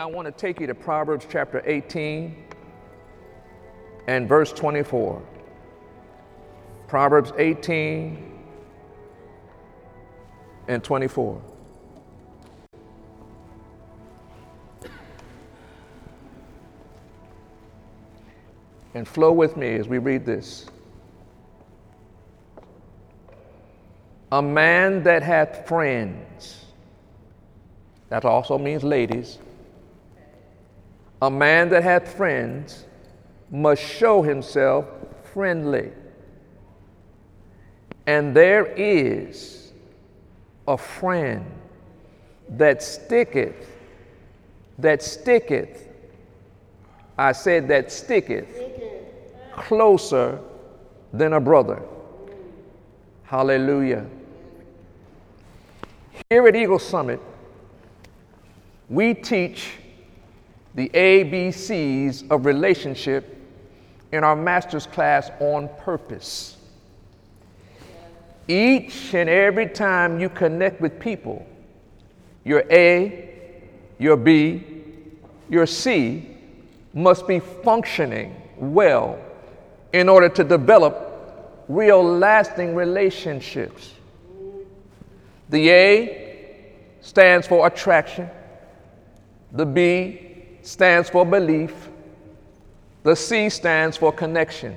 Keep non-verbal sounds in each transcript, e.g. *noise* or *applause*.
I want to take you to Proverbs chapter 18 and verse 24. Proverbs 18 and 24. And flow with me as we read this. A man that hath friends, that also means ladies. A man that hath friends must show himself friendly. And there is a friend that sticketh, that sticketh. I said that sticketh closer than a brother. Hallelujah. Here at Eagle Summit, we teach the ABCs of relationship in our master's class on purpose. Each and every time you connect with people, your A, your B, your C must be functioning well in order to develop real lasting relationships. The A stands for attraction, the B stands for belief, the C stands for connection.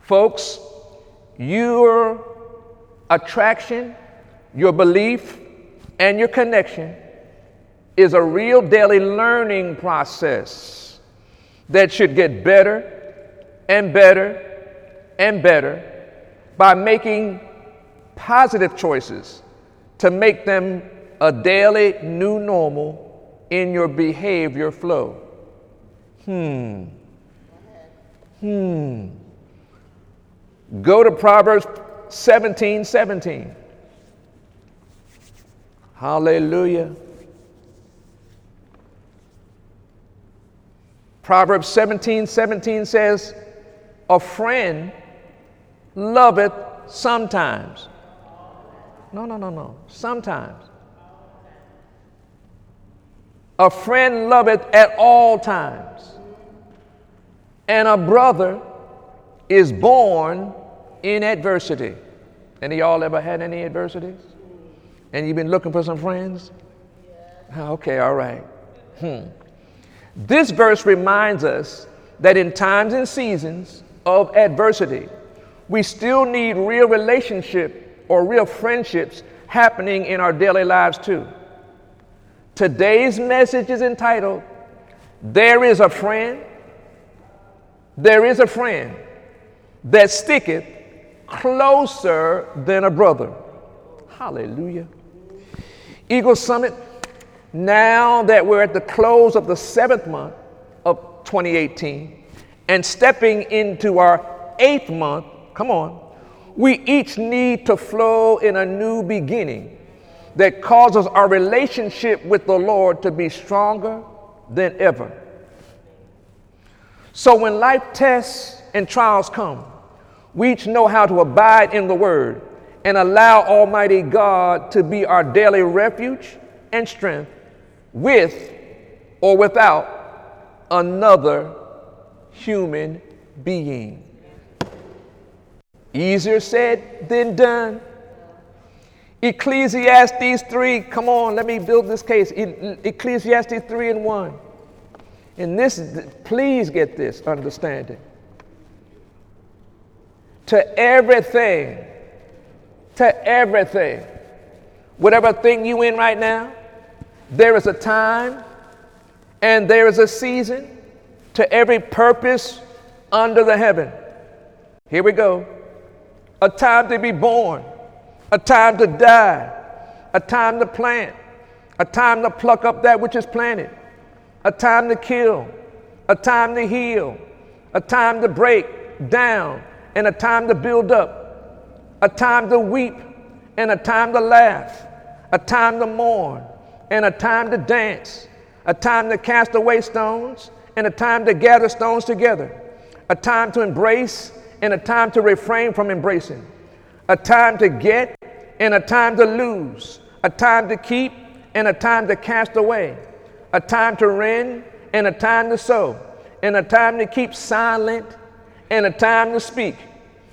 Folks, your attraction, your belief, and your connection is a real daily learning process that should get better and better and better by making positive choices to make them a daily new normal in your behavior flow. Hmm. Hmm. Go to Proverbs 17 17. Hallelujah. Proverbs 17 17 says, A friend loveth sometimes. No, no, no, no. Sometimes. A friend loveth at all times. And a brother is born in adversity. Any y'all ever had any adversities? And you've been looking for some friends? Okay, all right. Hmm. This verse reminds us that in times and seasons of adversity, we still need real relationship or real friendships happening in our daily lives too. Today's message is entitled, There is a Friend there is a friend that sticketh closer than a brother. Hallelujah. Eagle Summit, now that we're at the close of the seventh month of 2018 and stepping into our eighth month, come on, we each need to flow in a new beginning that causes our relationship with the Lord to be stronger than ever. So when life tests and trials come, we each know how to abide in the Word and allow Almighty God to be our daily refuge and strength with or without another human being. Easier said than done. Ecclesiastes 3, come on, let me build this case. Ecclesiastes 3 and 1. And this, please get this understanding. To everything, to everything, whatever thing you in right now, there is a time and there is a season to every purpose under the heaven. Here we go. A time to be born, a time to die, a time to plant, a time to pluck up that which is planted a time to kill, a time to heal, a time to break down, and a time to build up, a time to weep, and a time to laugh, a time to mourn, and a time to dance, a time to cast away stones, and a time to gather stones together, a time to embrace, and a time to refrain from embracing, a time to get, and a time to lose, a time to keep, and a time to cast away a time to rend, and a time to sow, and a time to keep silent, and a time to speak,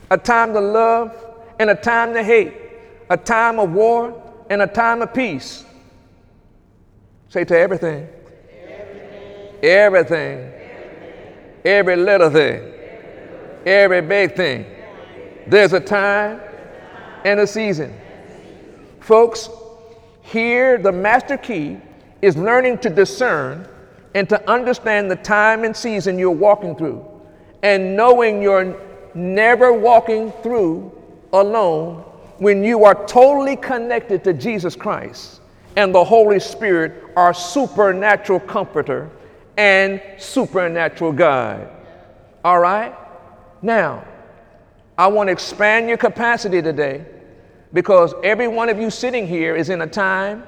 a time to love, and a time to hate, a time of war, and a time of peace. Say to everything. Everything. Every little thing. Every big thing. There's a time and a season. Folks, here the master key is learning to discern and to understand the time and season you're walking through and knowing you're never walking through alone when you are totally connected to Jesus Christ and the Holy Spirit, our supernatural comforter and supernatural guide. All right? Now, I want to expand your capacity today because every one of you sitting here is in a time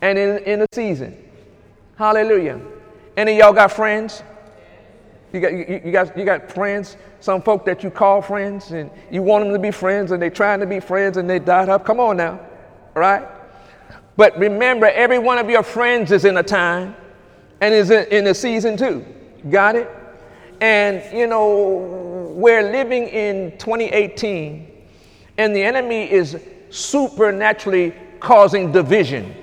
and in, in a season. Hallelujah. Any y'all got friends? You got, you, you, got, you got friends, some folk that you call friends, and you want them to be friends, and they're trying to be friends, and they died up. Come on now, right? But remember, every one of your friends is in a time and is in, in a season too. Got it? And, you know, we're living in 2018, and the enemy is supernaturally causing division.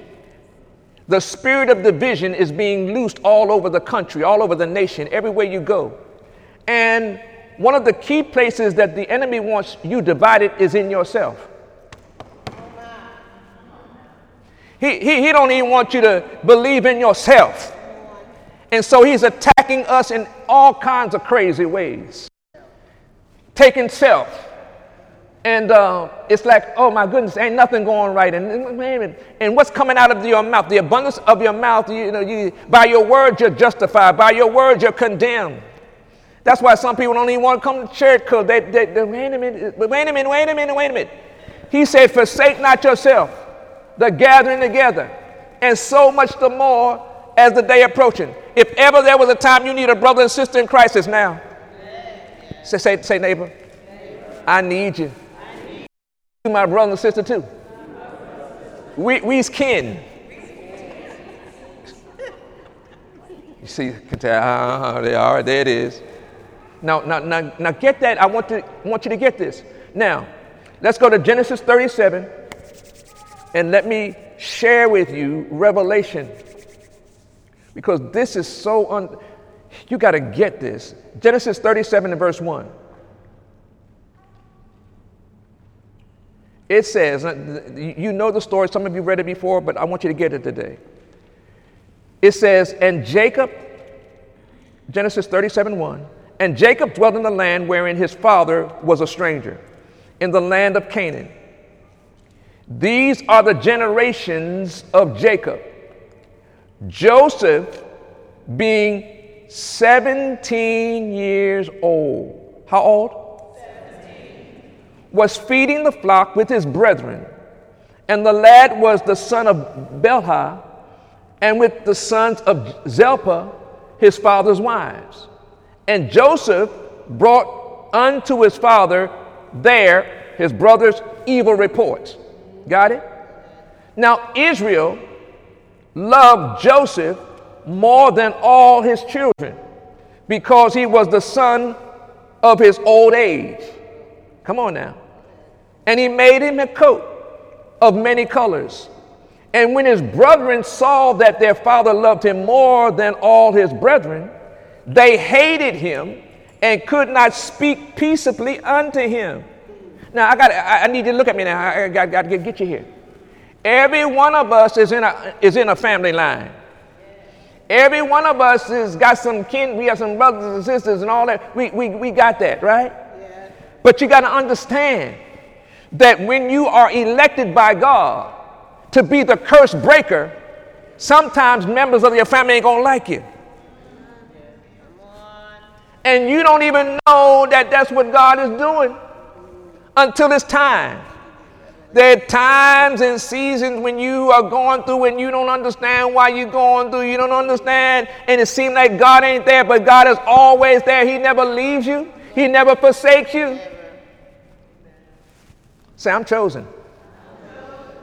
The spirit of division is being loosed all over the country, all over the nation, everywhere you go. And one of the key places that the enemy wants you divided is in yourself. He, he, he don't even want you to believe in yourself. And so he's attacking us in all kinds of crazy ways. Taking self. And uh, it's like, oh my goodness, ain't nothing going right. And, and, and what's coming out of your mouth? The abundance of your mouth, you know, you, by your words you're justified. By your words you're condemned. That's why some people don't even want to come to church because they, they, they, wait a minute, wait a minute, wait a minute, wait a minute. He said, forsake not yourself, the gathering together. And so much the more as the day approaching. If ever there was a time you need a brother and sister in Christ, it's now. Say, say, say neighbor, I need you. My brother and sister too. We, we's kin. You see, uh, they are, there it is. Now, now, now, now get that. I want, to, want you to get this. Now, let's go to Genesis 37 and let me share with you Revelation because this is so un. You got to get this. Genesis 37 and verse 1. It says, uh, you know the story, some of you read it before, but I want you to get it today. It says, and Jacob, Genesis 37 1, and Jacob dwelt in the land wherein his father was a stranger, in the land of Canaan. These are the generations of Jacob. Joseph, being 17 years old, how old? 17. Was feeding the flock with his brethren. And the lad was the son of Bilhah, and with the sons of Zilpah, his father's wives. And Joseph brought unto his father there his brother's evil reports. Got it? Now, Israel loved Joseph more than all his children because he was the son of his old age. Come on now. And he made him a coat of many colors. And when his brethren saw that their father loved him more than all his brethren, they hated him and could not speak peaceably unto him. Now I got I need you to look at me now. I got, got to get you here. Every one of us is in a, is in a family line. Every one of us has got some kin, we have some brothers and sisters and all that. We, we, we got that, right? But you got to understand that when you are elected by God to be the curse breaker, sometimes members of your family ain't to like you. And you don't even know that that's what God is doing until it's time. There are times and seasons when you are going through and you don't understand why you're going through. You don't understand, and it seems like God ain't there, but God is always there. He never leaves you, He never forsakes you. Say, I'm chosen.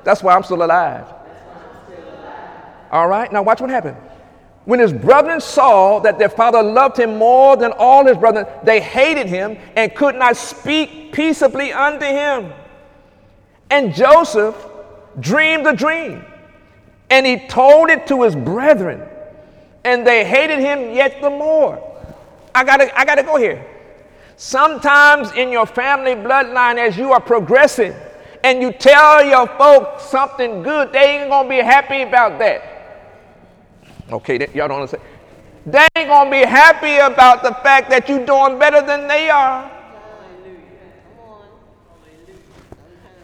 That's why I'm still alive. All right, now watch what happened. When his brethren saw that their father loved him more than all his brethren, they hated him and could not speak peaceably unto him. And Joseph dreamed a dream, and he told it to his brethren, and they hated him yet the more. I gotta, I gotta go here. Sometimes in your family bloodline, as you are progressing, and you tell your folks something good, they ain't gonna be happy about that. Okay, that, y'all don't understand. They ain't gonna be happy about the fact that you're doing better than they are.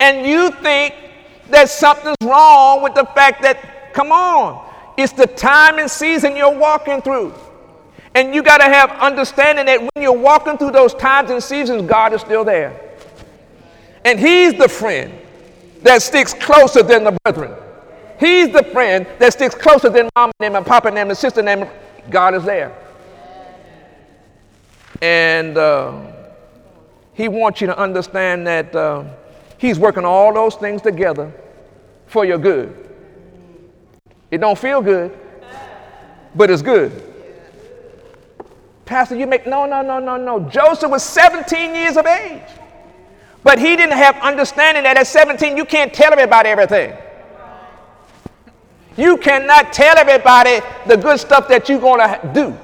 And you think that something's wrong with the fact that, come on, it's the time and season you're walking through. And you got to have understanding that when you're walking through those times and seasons, God is still there. And He's the friend that sticks closer than the brethren. He's the friend that sticks closer than mom and them and papa and and sister and. God is there. And uh, He wants you to understand that uh, He's working all those things together for your good. It don't feel good, but it's good. Pastor, you make no, no, no, no, no. Joseph was 17 years of age. But he didn't have understanding that at 17 you can't tell everybody everything. You cannot tell everybody the good stuff that you're going to do.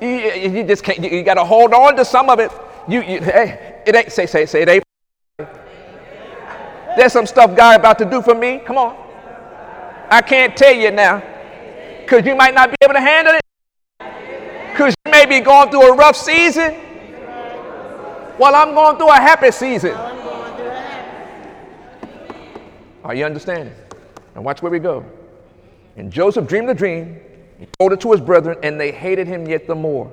You, you, just can't. You, you got to hold on to some of it. You, you, hey, it ain't. Say, say, say, it ain't. There's some stuff God about to do for me. Come on. I can't tell you now, because you might not be able to handle it. Because you may be going through a rough season. While I'm going through a happy season. Are you understanding? And watch where we go. And Joseph dreamed a dream, he told it to his brethren, and they hated him yet the more.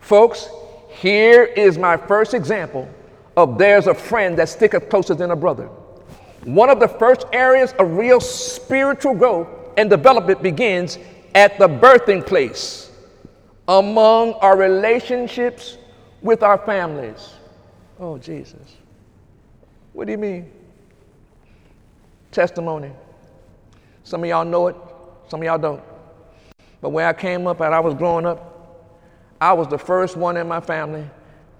Folks, here is my first example of there's a friend that sticketh closer than a brother. One of the first areas of real spiritual growth and development begins at the birthing place among our relationships with our families. Oh, Jesus. What do you mean? Testimony. Some of y'all know it, some of y'all don't. But when I came up and I was growing up, I was the first one in my family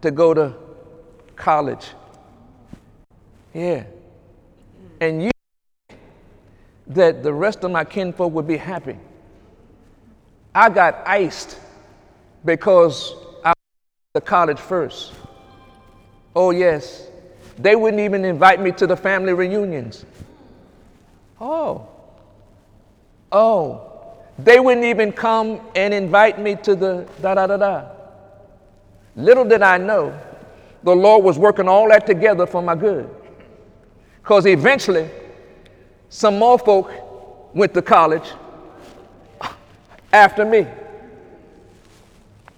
to go to college. Yeah. And you that the rest of my kinfolk would be happy. I got iced because I went to college first. Oh, yes. They wouldn't even invite me to the family reunions. Oh, Oh, they wouldn't even come and invite me to the da da da da. Little did I know, the Lord was working all that together for my good. Because eventually, some more folk went to college after me.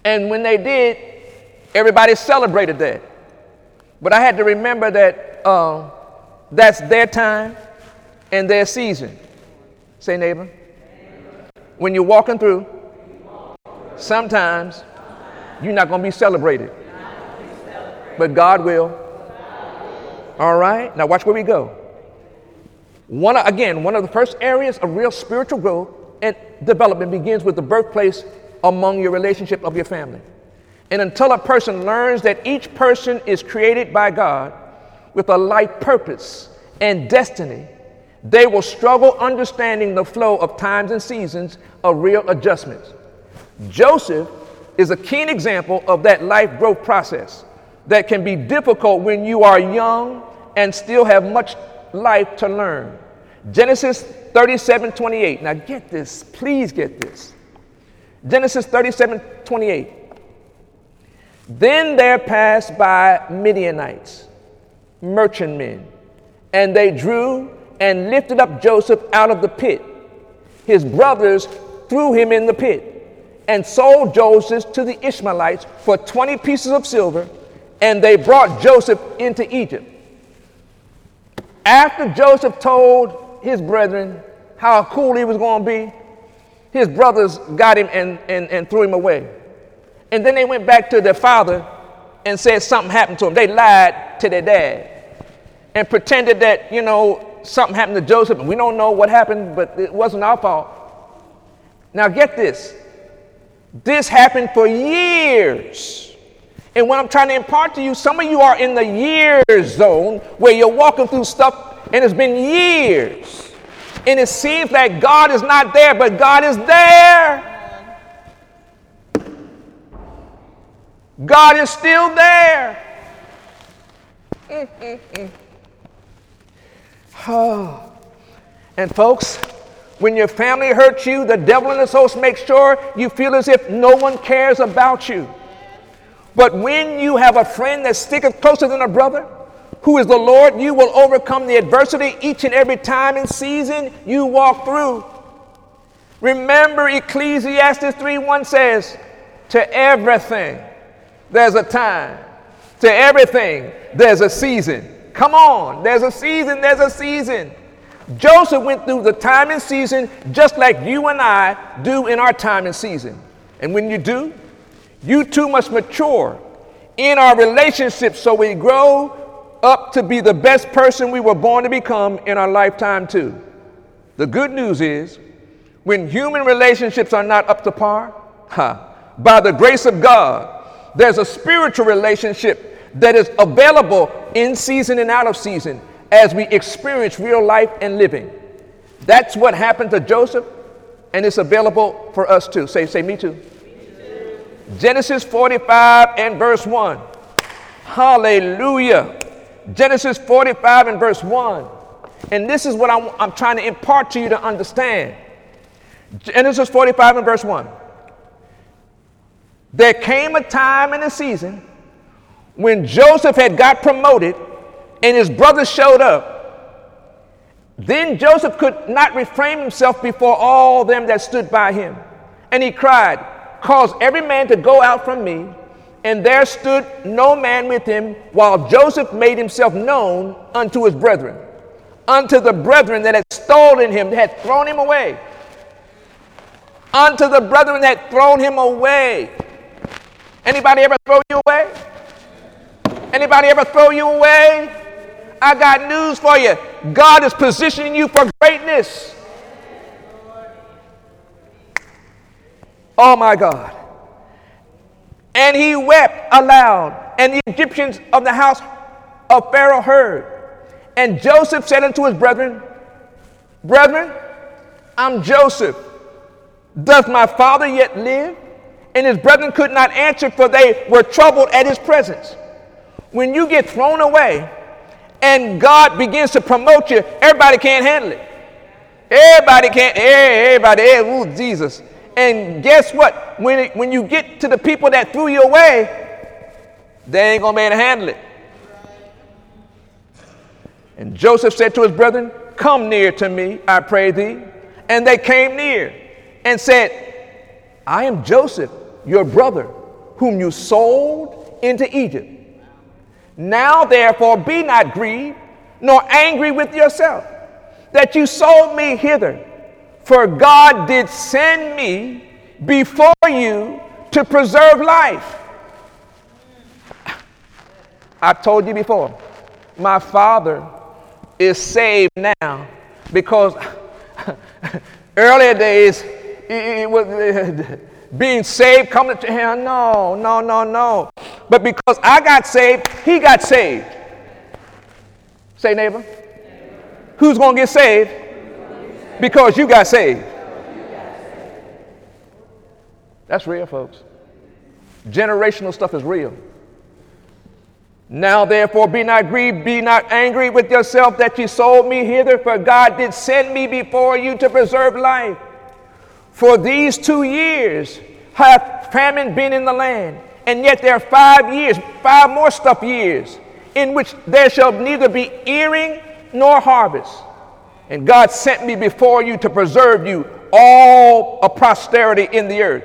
And when they did, everybody celebrated that. But I had to remember that uh, that's their time and their season. Say, neighbor when you're walking through, sometimes you're not going to be celebrated. But God will. All right? Now, watch where we go. One, again, one of the first areas of real spiritual growth and development begins with the birthplace among your relationship of your family. And until a person learns that each person is created by God with a life purpose and destiny, they will struggle understanding the flow of times and seasons of real adjustments. Joseph is a keen example of that life growth process that can be difficult when you are young and still have much life to learn. Genesis 37 28. Now get this, please get this. Genesis 37 28. Then there passed by Midianites, merchantmen, and they drew and lifted up Joseph out of the pit. His brothers threw him in the pit and sold Joseph to the Ishmaelites for 20 pieces of silver, and they brought Joseph into Egypt. After Joseph told his brethren how cool he was going to be, his brothers got him and, and, and threw him away. And then they went back to their father and said something happened to him. They lied to their dad and pretended that, you know, something happened to Joseph, and we don't know what happened, but it wasn't our fault. Now, get this This happened for years. And what I'm trying to impart to you, some of you are in the years zone where you're walking through stuff and it's been years. And it seems that God is not there, but God is there. God is still there. *laughs* Oh. And folks, when your family hurts you, the devil and his host make sure you feel as if no one cares about you. But when you have a friend that sticketh closer than a brother, who is the Lord, you will overcome the adversity each and every time and season you walk through. Remember, Ecclesiastes 3 1 says, To everything there's a time, to everything there's a season. Come on, there's a season, there's a season. Joseph went through the time and season just like you and I do in our time and season. And when you do, you too must mature in our relationships so we grow up to be the best person we were born to become in our lifetime, too. The good news is, when human relationships are not up to par, huh, by the grace of God, there's a spiritual relationship that is available in season and out of season as we experience real life and living. That's what happened to Joseph, and it's available for us too. Say, say, me too. Me too. Genesis 45 and verse 1. Hallelujah. Genesis 45 and verse 1. And this is what I'm, I'm trying to impart to you to understand. Genesis 45 and verse 1. There came a time in a season when Joseph had got promoted and his brothers showed up. Then Joseph could not refrain himself before all them that stood by him. And he cried, Cause every man to go out from me. And there stood no man with him, while Joseph made himself known unto his brethren, unto the brethren that had stolen him, that had thrown him away, unto the brethren that had thrown him away. Anybody ever throw you away? Anybody ever throw you away? I got news for you. God is positioning you for greatness. Oh my God. And he wept aloud, and the Egyptians of the house of Pharaoh heard. And Joseph said unto his brethren, Brethren, I'm Joseph. Doth my father yet live? And his brethren could not answer, for they were troubled at his presence. When you get thrown away and God begins to promote you, everybody can't handle it. Everybody can't, everybody, eh, ooh, Jesus. And guess what? When, it, when you get to the people that threw you away, they ain't gonna be able to handle it. And Joseph said to his brethren, Come near to me, I pray thee. And they came near and said, I am Joseph, your brother, whom you sold into Egypt. Now, therefore, be not grieved, nor angry with yourself, that you sold me hither. For God did send me before you to preserve life. I've told you before, my father is saved now because *laughs* earlier days it was *laughs* being saved coming to him. No, no, no, no. But because I got saved, he got saved. Say, neighbor. Who's going to get saved? Because you got saved. That's real, folks. Generational stuff is real. Now, therefore, be not grieved, be not angry with yourself that you sold me hither, for God did send me before you to preserve life. For these two years hath famine been in the land, and yet there are five years, five more stuff years, in which there shall neither be earing nor harvest. And God sent me before you to preserve you all a prosperity in the earth,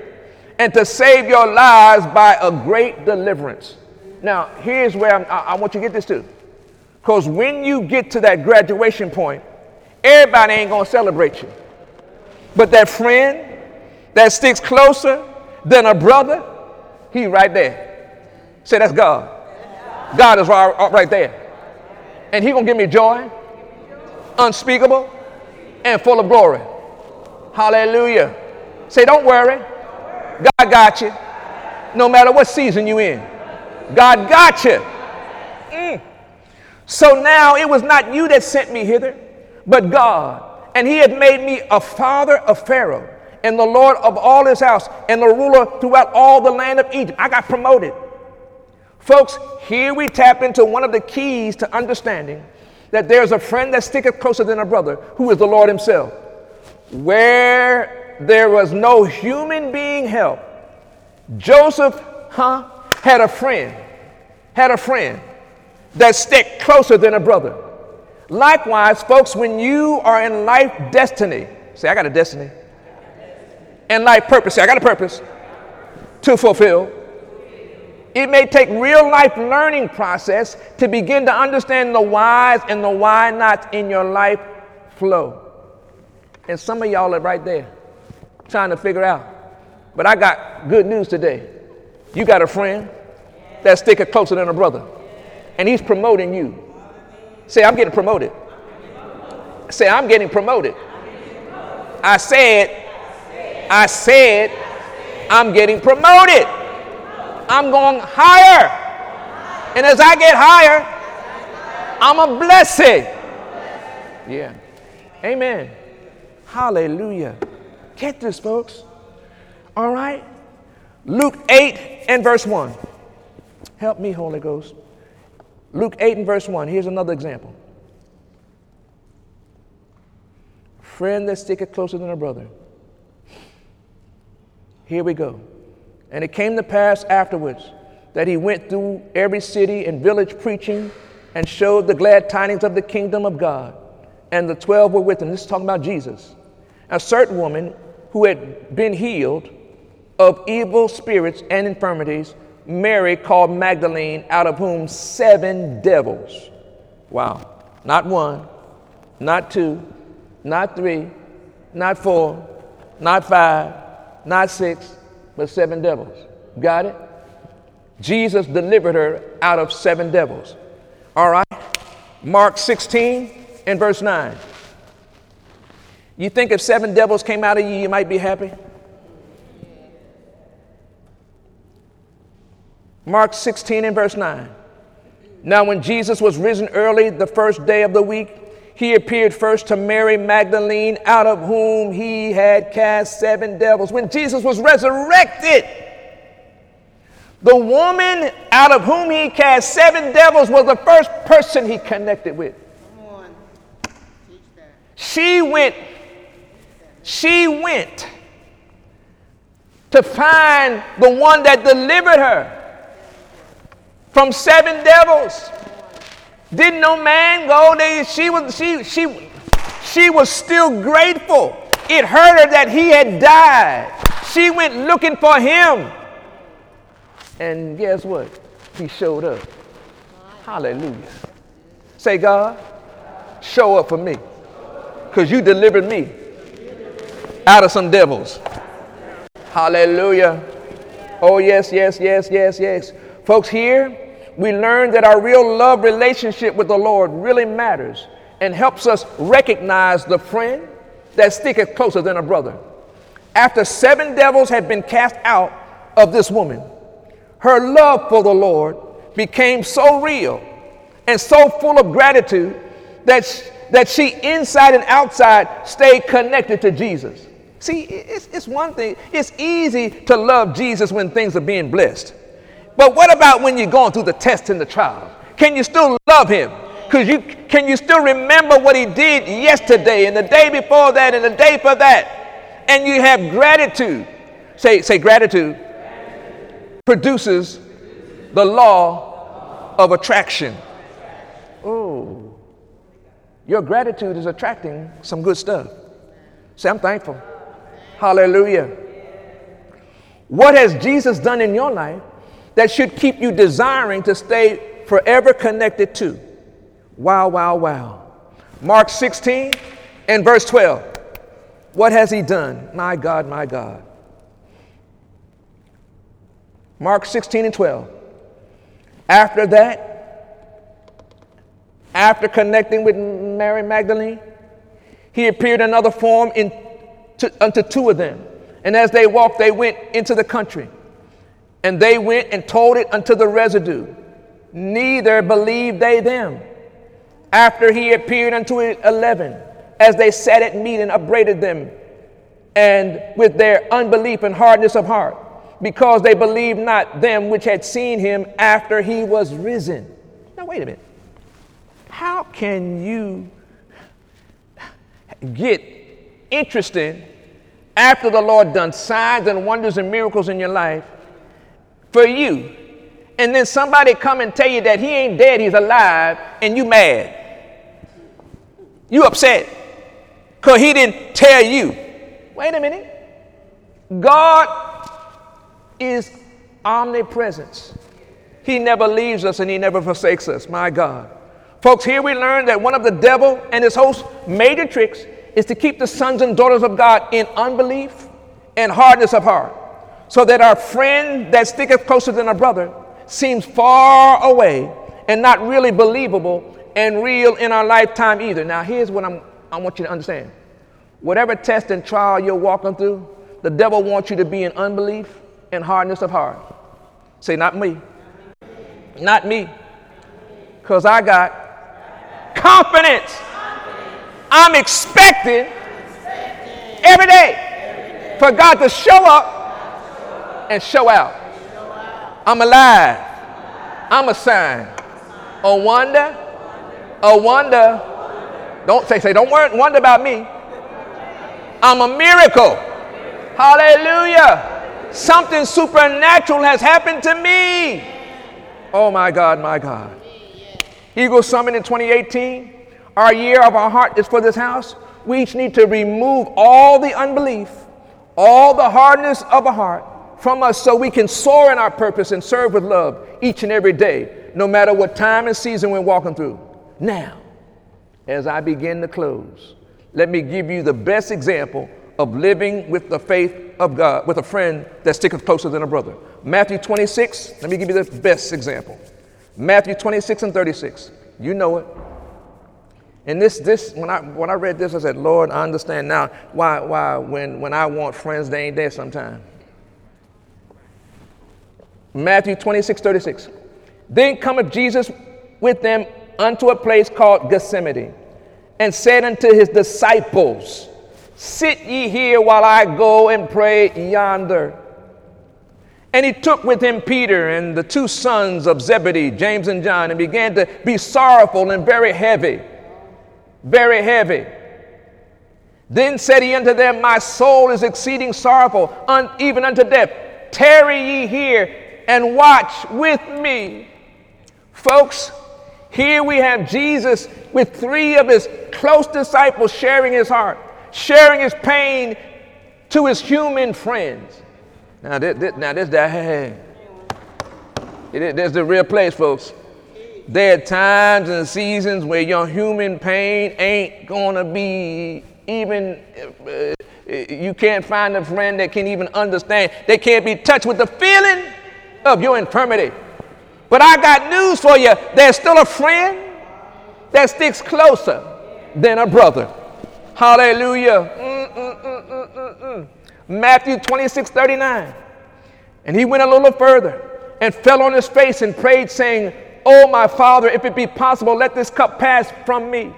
and to save your lives by a great deliverance. Now, here's where I, I want you to get this too. Because when you get to that graduation point, everybody ain't going to celebrate you. But that friend that sticks closer than a brother, he right there. Say, that's God. God is right, right there. And he going to give me joy, unspeakable, and full of glory. Hallelujah. Say, don't worry. God got you. No matter what season you in. God got you. Mm. So now it was not you that sent me hither, but God. And he had made me a father of Pharaoh and the Lord of all his house and the ruler throughout all the land of Egypt. I got promoted. Folks, here we tap into one of the keys to understanding that there's a friend that sticketh closer than a brother, who is the Lord Himself. Where there was no human being help, Joseph, huh, had a friend, had a friend that stick closer than a brother. Likewise, folks, when you are in life destiny, say, I got a destiny. And life purpose, say, I got a purpose to fulfill. It may take real life learning process to begin to understand the whys and the why nots in your life flow. And some of y'all are right there trying to figure out. But I got good news today. You got a friend that's sticking closer than a brother, and he's promoting you. Say, I'm getting promoted. Say, I'm getting promoted. I said, I said, I'm getting promoted. I'm going higher. And as I get higher, I'm a blessing. Yeah. Amen. Hallelujah. Get this, folks. All right? Luke 8 and verse 1. Help me, Holy Ghost. Luke 8 and verse 1. Here's another example. Friend that sticketh closer than a brother. Here we go. And it came to pass afterwards that he went through every city and village preaching and showed the glad tidings of the kingdom of God. And the twelve were with him. This is talking about Jesus. A certain woman who had been healed of evil spirits and infirmities, Mary called Magdalene, out of whom seven devils. Wow. Not one, not two, not three, not four, not five, not six, but seven devils. Got it? Jesus delivered her out of seven devils. All right? Mark 16 and verse 9. You think if seven devils came out of you, you might be happy? Mark 16 and verse 9. Now, when Jesus was risen early the first day of the week, he appeared first to Mary Magdalene, out of whom he had cast seven devils. When Jesus was resurrected, the woman out of whom he cast seven devils was the first person he connected with. She went, she went to find the one that delivered her from seven devils. Didn't no man go there? She was she she she was still grateful. It hurt her that he had died. She went looking for him. And guess what? He showed up. Hallelujah. Say, God, show up for me. Because you delivered me out of some devils. Hallelujah. Oh, yes, yes, yes, yes, yes. Folks, here we learn that our real love relationship with the Lord really matters and helps us recognize the friend that sticketh closer than a brother. After seven devils had been cast out of this woman, her love for the Lord became so real and so full of gratitude that, she, that she, inside and outside, stayed connected to Jesus. See, it's, it's one thing, it's easy to love Jesus when things are being blessed. But what about when you're going through the test and the trial? Can you still love him? Because you can you still remember what he did yesterday and the day before that and the day for that? And you have gratitude. Say, say gratitude produces the law of attraction. Oh. Your gratitude is attracting some good stuff. Say, I'm thankful. Hallelujah. What has Jesus done in your life that should keep you desiring to stay forever connected to. Wow, wow, wow. Mark 16 and verse 12. What has he done? My God, my God. Mark 16 and 12. After that, after connecting with Mary Magdalene, he appeared in another form in, to, unto two of them And as they walked, they went into the country. And they went and told it unto the residue. Neither believed they them. After he appeared unto eleven, as they sat at meat and upbraided them, and with their unbelief and hardness of heart, because they believed not them which had seen him after he was risen. Now, wait a minute. How can you get interested after the Lord done signs and wonders and miracles in your life for you, and then somebody come and tell you that he ain't dead, he's alive, and you mad? You upset because he didn't tell you. Wait a minute. God is omnipresence. He never leaves us and he never forsakes us. My God. Folks, here we learn that one of the devil and his host major tricks is to keep the sons and daughters of God in unbelief and hardness of heart, so that our friend that sticketh closer than a brother seems far away and not really believable and real in our lifetime either. Now, here's what I'm, I want you to understand. Whatever test and trial you're walking through, the devil wants you to be in unbelief and hardness of heart. Say, not me. Not me. Because I got confidence. I'm expecting every day for God to show up and show out. I'm alive. I'm a sign. A wonder a wonder. Don't say, say, don't wonder about me. I'm a miracle. Hallelujah. Something supernatural has happened to me. Oh my God, my God. Eagle Summit in 2018. Our year of our heart is for this house. We each need to remove all the unbelief, all the hardness of a heart from us so we can soar in our purpose and serve with love each and every day, no matter what time and season we're walking through. Now, as I begin to close, let me give you the best example of living with the faith of God, with a friend that sticketh closer than a brother. Matthew 26, let me give you the best example. Matthew 26 and 36. You know it. And this, this, when I when I read this, I said, Lord, I understand now why, why when, when I want friends, they ain't there sometimes. Matthew 26, 36. Then cometh Jesus with them unto a place called Gethsemane, and said unto his disciples, Sit ye here while I go and pray yonder. And he took with him Peter and the two sons of Zebedee, James and John, and began to be sorrowful and very heavy. Very heavy. Then said he unto them, My soul is exceeding sorrowful, un- even unto death. Tarry ye here and watch with me. Folks, here we have Jesus with three of his close disciples sharing his heart, sharing his pain to his human friends. Now, this, this now this, that, hey, hey. There's the real place, folks. There are times and seasons where your human pain ain't gonna be even, uh, you can't find a friend that can even understand. They can't be touched with the feeling of your infirmity. But I got news for you. There's still a friend that sticks closer than a brother. Hallelujah. Mm-mm-mm-mm-mm. Matthew 26 39. And he went a little further and fell on his face and prayed, saying, Oh, my Father, if it be possible, let this cup pass from me.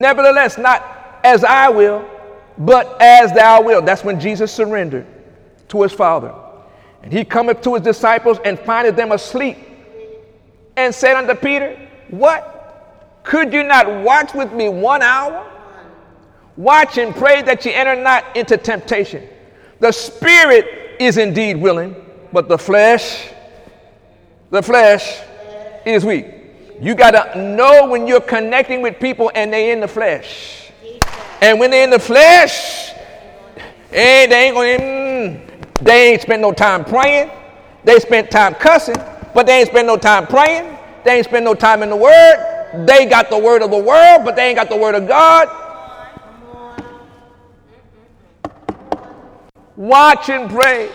Nevertheless, not as I will, but as thou wilt. That's when Jesus surrendered to his Father. And he cometh to his disciples and findeth them asleep and said unto Peter, What? Could you not watch with me one hour? Watch and pray that you enter not into temptation. The spirit is indeed willing, but the flesh, the flesh is weak. You got to know when you're connecting with people and they're in the flesh. And when they're in the flesh, and they ain't going mm, they ain't spend no time praying. They spent time cussing. But they ain't spend no time praying. They ain't spend no time in the Word. They got the Word of the world, but they ain't got the Word of God. Watch and pray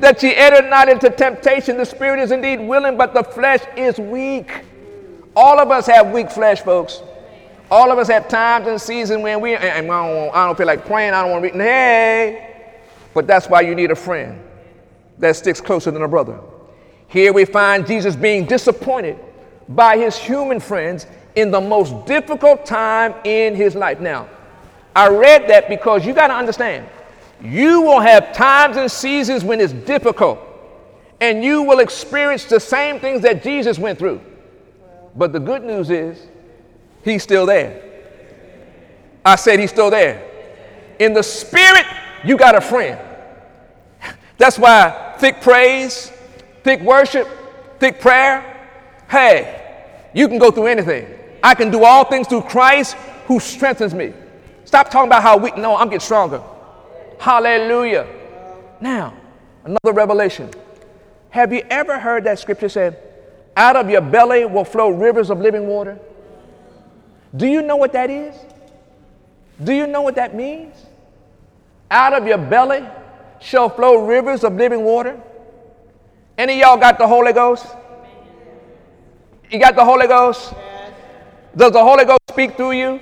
that ye enter not into temptation. The spirit is indeed willing, but the flesh is weak. All of us have weak flesh, folks. All of us have times and seasons when we, and I don't, I don't feel like praying, I don't want to read. Hey, But that's why you need a friend that sticks closer than a brother. Here we find Jesus being disappointed by his human friends in the most difficult time in his life. Now, I read that because you got to understand, you will have times and seasons when it's difficult, and you will experience the same things that Jesus went through. But the good news is, he's still there. I said he's still there. In the spirit, you got a friend. That's why thick praise, thick worship, thick prayer, hey, you can go through anything. I can do all things through Christ who strengthens me. Stop talking about how weak. No, I'm getting stronger. Hallelujah. Now, another revelation. Have you ever heard that scripture said, out of your belly will flow rivers of living water? Do you know what that is? Do you know what that means? Out of your belly shall flow rivers of living water. Any y'all got the Holy Ghost? You got the Holy Ghost? Does the Holy Ghost speak through you?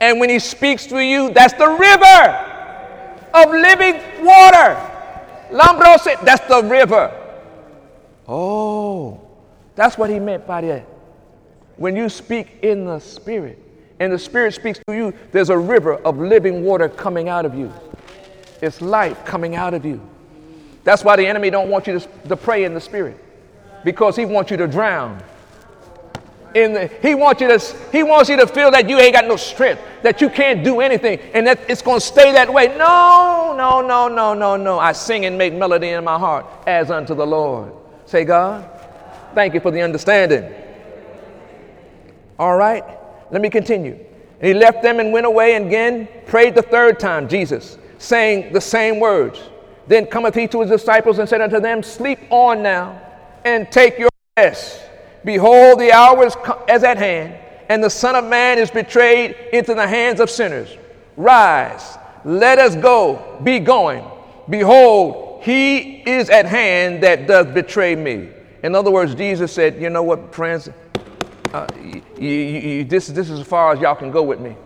And when He speaks through you, that's the river of living water. Lambrose, that's the river. Oh, that's what He meant by that. When you speak in the Spirit, and the Spirit speaks to you, there's a river of living water coming out of you. It's life coming out of you. That's why the enemy don't want you to, to pray in the Spirit, because he wants you to drown. In the, he wants you to he wants you to feel that you ain't got no strength, that you can't do anything, and that it's to stay that way. No, no, no, no, no, no. I sing and make melody in my heart as unto the Lord. Say, God, thank you for the understanding. All right. Let me continue. And he left them and went away and again prayed the third time, Jesus, saying the same words. Then cometh he to his disciples and said unto them, Sleep on now and take your rest. Behold, the hour is as at hand, and the Son of Man is betrayed into the hands of sinners. Rise, let us go, be going. Behold, he is at hand that does betray me. In other words, Jesus said, You know what, friends? Uh, you, you, this, this is as far as y'all can go with me.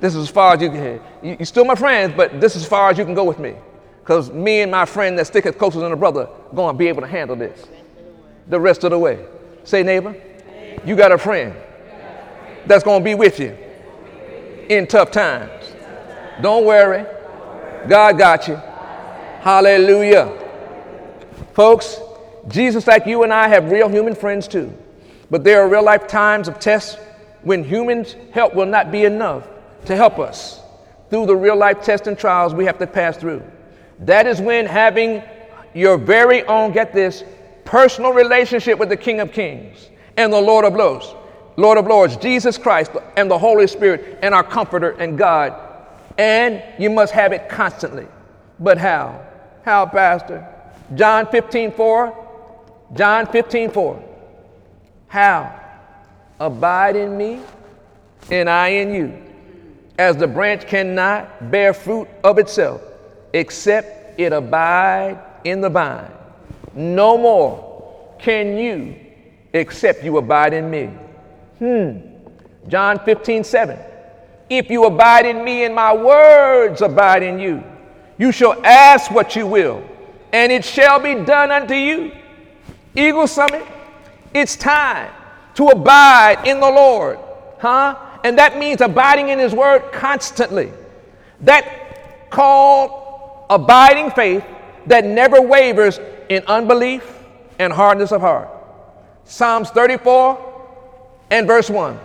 This is as far as you can. You, you're still my friends, but this is as far as you can go with me. Because me and my friend that sticketh closer than a brother going to be able to handle this the rest of the way. Say, neighbor, you got a friend that's going to be with you in tough times. Don't worry. God got you. Hallelujah. Folks, Jesus, like you and I, have real human friends too. But there are real life times of tests when humans' help will not be enough to help us through the real life tests and trials we have to pass through. That is when having your very own, get this, personal relationship with the King of Kings and the Lord of Lords, Lord of Lords, Jesus Christ and the Holy Spirit and our Comforter and God. And you must have it constantly. But how? How, Pastor? John 15, 4. John 15, 4. How? Abide in me, and I in you. As the branch cannot bear fruit of itself, except it abide in the vine. No more can you except you abide in me. Hmm. John 15, 7. If you abide in me and my words abide in you, you shall ask what you will, and it shall be done unto you. Eagle Summit, it's time to abide in the Lord, huh? And that means abiding in His Word constantly. That called abiding faith that never wavers in unbelief and hardness of heart. Psalms 34 and verse 1.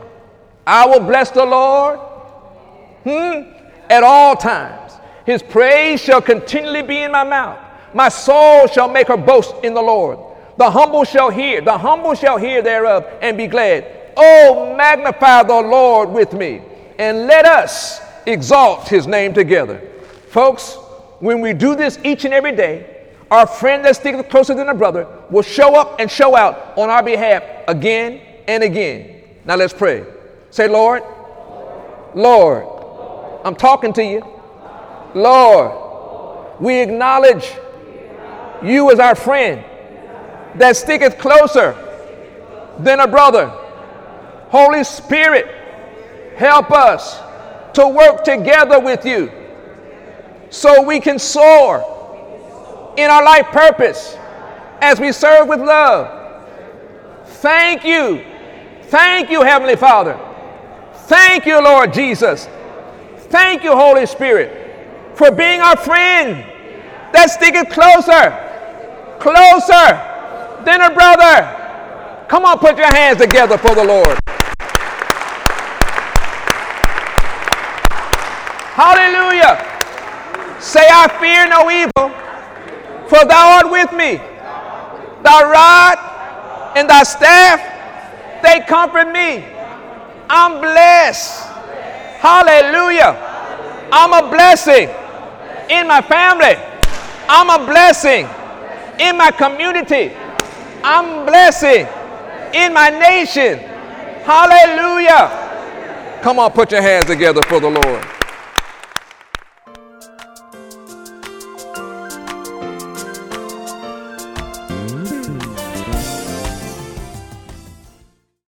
I will bless the Lord hmm, at all times. His praise shall continually be in my mouth. My soul shall make her boast in the Lord. The humble shall hear, the humble shall hear thereof and be glad. Oh, magnify the Lord with me, and let us exalt his name together. Folks, when we do this each and every day, our friend that's sticking closer than a brother will show up and show out on our behalf again and again. Now let's pray. Say, Lord, Lord, I'm talking to you. Lord, we acknowledge you as our friend that sticketh closer than a brother. Holy Spirit, help us to work together with you so we can soar in our life purpose as we serve with love. Thank you. Thank you, Heavenly Father. Thank you, Lord Jesus. Thank you, Holy Spirit, for being our friend that's sticking closer, closer than a brother. Come on, put your hands together for the Lord. Hallelujah. Say, I fear no evil, for thou art with me. Thy rod and thy staff, they comfort me. I'm blessed. Hallelujah. I'm a blessing in my family. I'm a blessing in my community. I'm blessing in my nation. Hallelujah. Come on, put your hands together for the Lord.